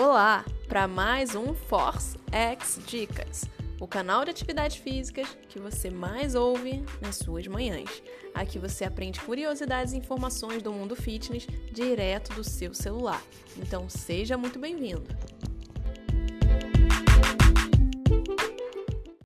Olá para mais um Force X Dicas, o canal de atividades físicas que você mais ouve nas suas manhãs. Aqui você aprende curiosidades e informações do mundo fitness direto do seu celular. Então seja muito bem-vindo.